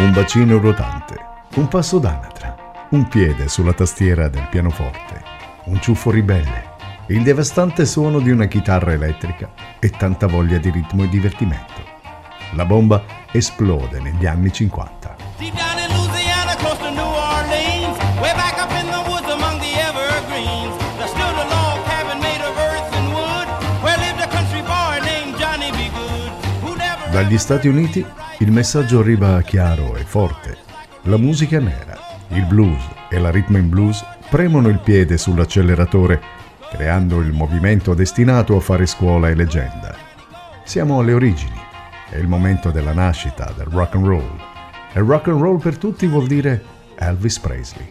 un bacino ruotante, un passo d'anatra, un piede sulla tastiera del pianoforte, un ciuffo ribelle, il devastante suono di una chitarra elettrica e tanta voglia di ritmo e divertimento. La bomba esplode negli anni 50. Deep down in Louisiana, close to New Orleans, way back up in the woods among the evergreens, there stood a log cabin made of earth and wood, where lived a country boy named Johnny B. Good. Dagli Stati Uniti il messaggio arriva chiaro e forte. La musica nera, il blues e la rhythm and blues premono il piede sull'acceleratore creando il movimento destinato a fare scuola e leggenda. Siamo alle origini, è il momento della nascita del rock and roll. E rock and roll per tutti vuol dire Elvis Presley,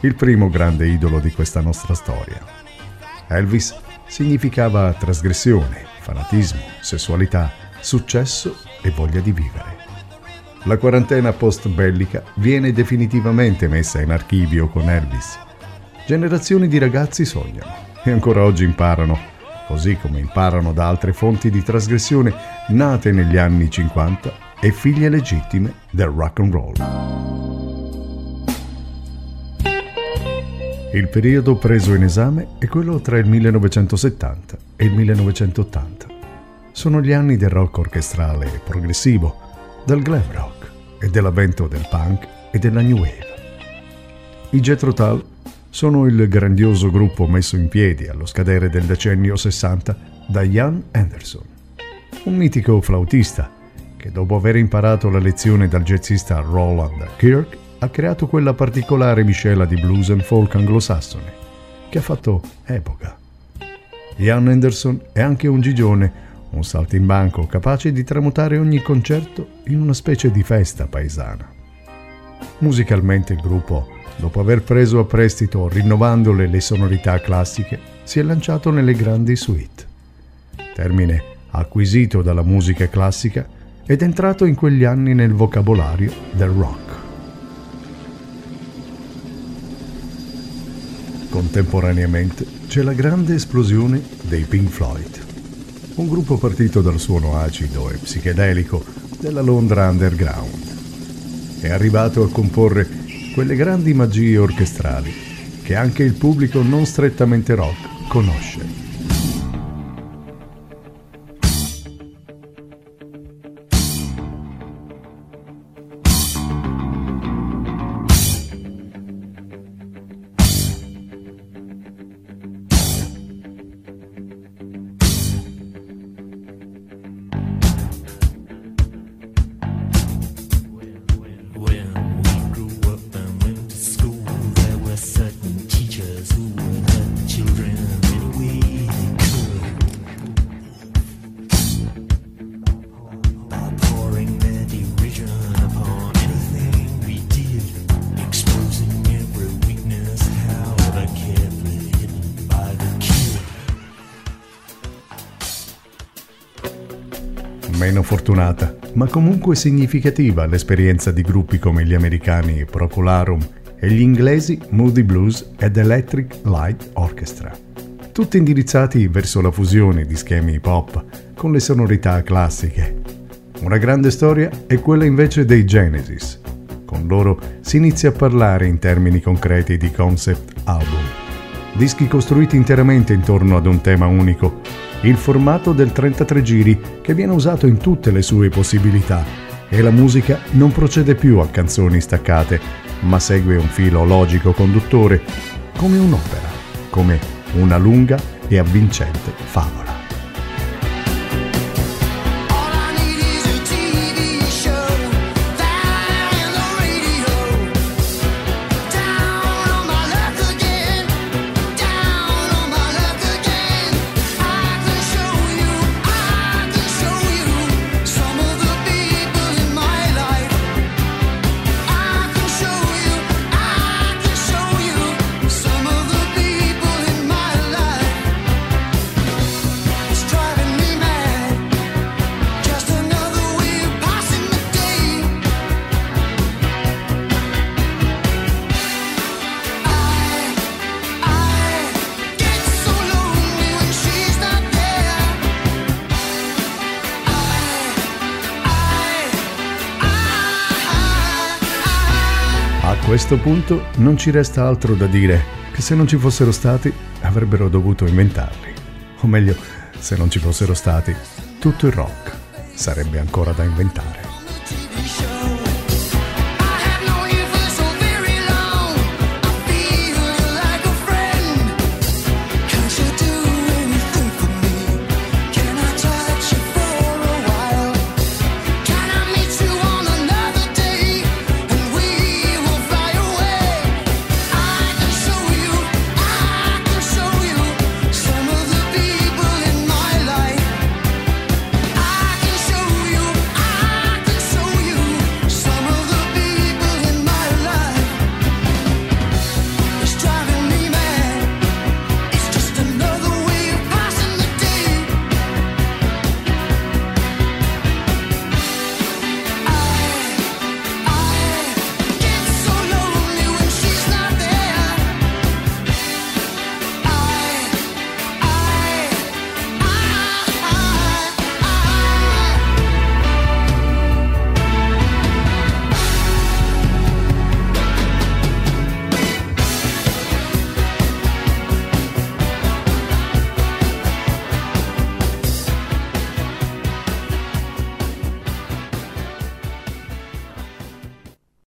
il primo grande idolo di questa nostra storia. Elvis significava trasgressione, fanatismo, sessualità, successo e voglia di vivere. La quarantena post-bellica viene definitivamente messa in archivio con Elvis. Generazioni di ragazzi sognano e ancora oggi imparano, così come imparano da altre fonti di trasgressione nate negli anni 50 e figlie legittime del rock and roll. Il periodo preso in esame è quello tra il 1970 e il 1980. Sono gli anni del rock orchestrale e progressivo, del glam rock e dell'avvento del punk e della new wave. I Jethro Tull sono il grandioso gruppo messo in piedi allo scadere del decennio 60 da Jan Anderson, un mitico flautista che dopo aver imparato la lezione dal jazzista Roland Kirk ha creato quella particolare miscela di blues and folk anglosassone che ha fatto epoca. Jan Anderson è anche un gigione, un saltimbanco capace di tramutare ogni concerto in una specie di festa paesana. Musicalmente il gruppo dopo aver preso a prestito, rinnovandole le sonorità classiche, si è lanciato nelle grandi suite. Termine acquisito dalla musica classica ed entrato in quegli anni nel vocabolario del rock. Contemporaneamente c'è la grande esplosione dei Pink Floyd, un gruppo partito dal suono acido e psichedelico della Londra underground. È arrivato a comporre quelle grandi magie orchestrali che anche il pubblico non strettamente rock conosce. Meno fortunata, ma comunque significativa l'esperienza di gruppi come gli americani Procularum e gli inglesi Moody Blues ed Electric Light Orchestra. Tutti indirizzati verso la fusione di schemi hip hop con le sonorità classiche. Una grande storia è quella invece dei Genesis. Con loro si inizia a parlare in termini concreti di concept album. Dischi costruiti interamente intorno ad un tema unico il formato del 33 giri che viene usato in tutte le sue possibilità e la musica non procede più a canzoni staccate, ma segue un filo logico conduttore come un'opera, come una lunga e avvincente favola. Questo punto non ci resta altro da dire che se non ci fossero stati avrebbero dovuto inventarli. O meglio, se non ci fossero stati, tutto il rock sarebbe ancora da inventare.